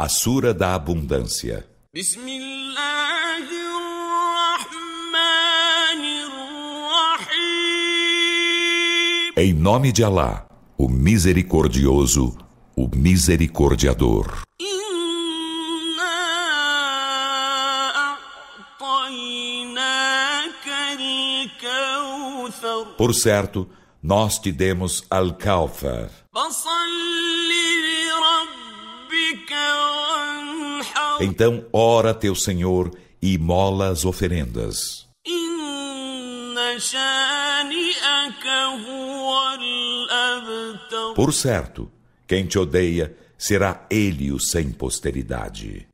A Sura da Abundância. Em nome de Alá, o Misericordioso, o Misericordiador. Por certo, nós te demos Al-Kawthar. Então ora teu Senhor e mola as oferendas. Por certo, quem te odeia será ele o sem posteridade.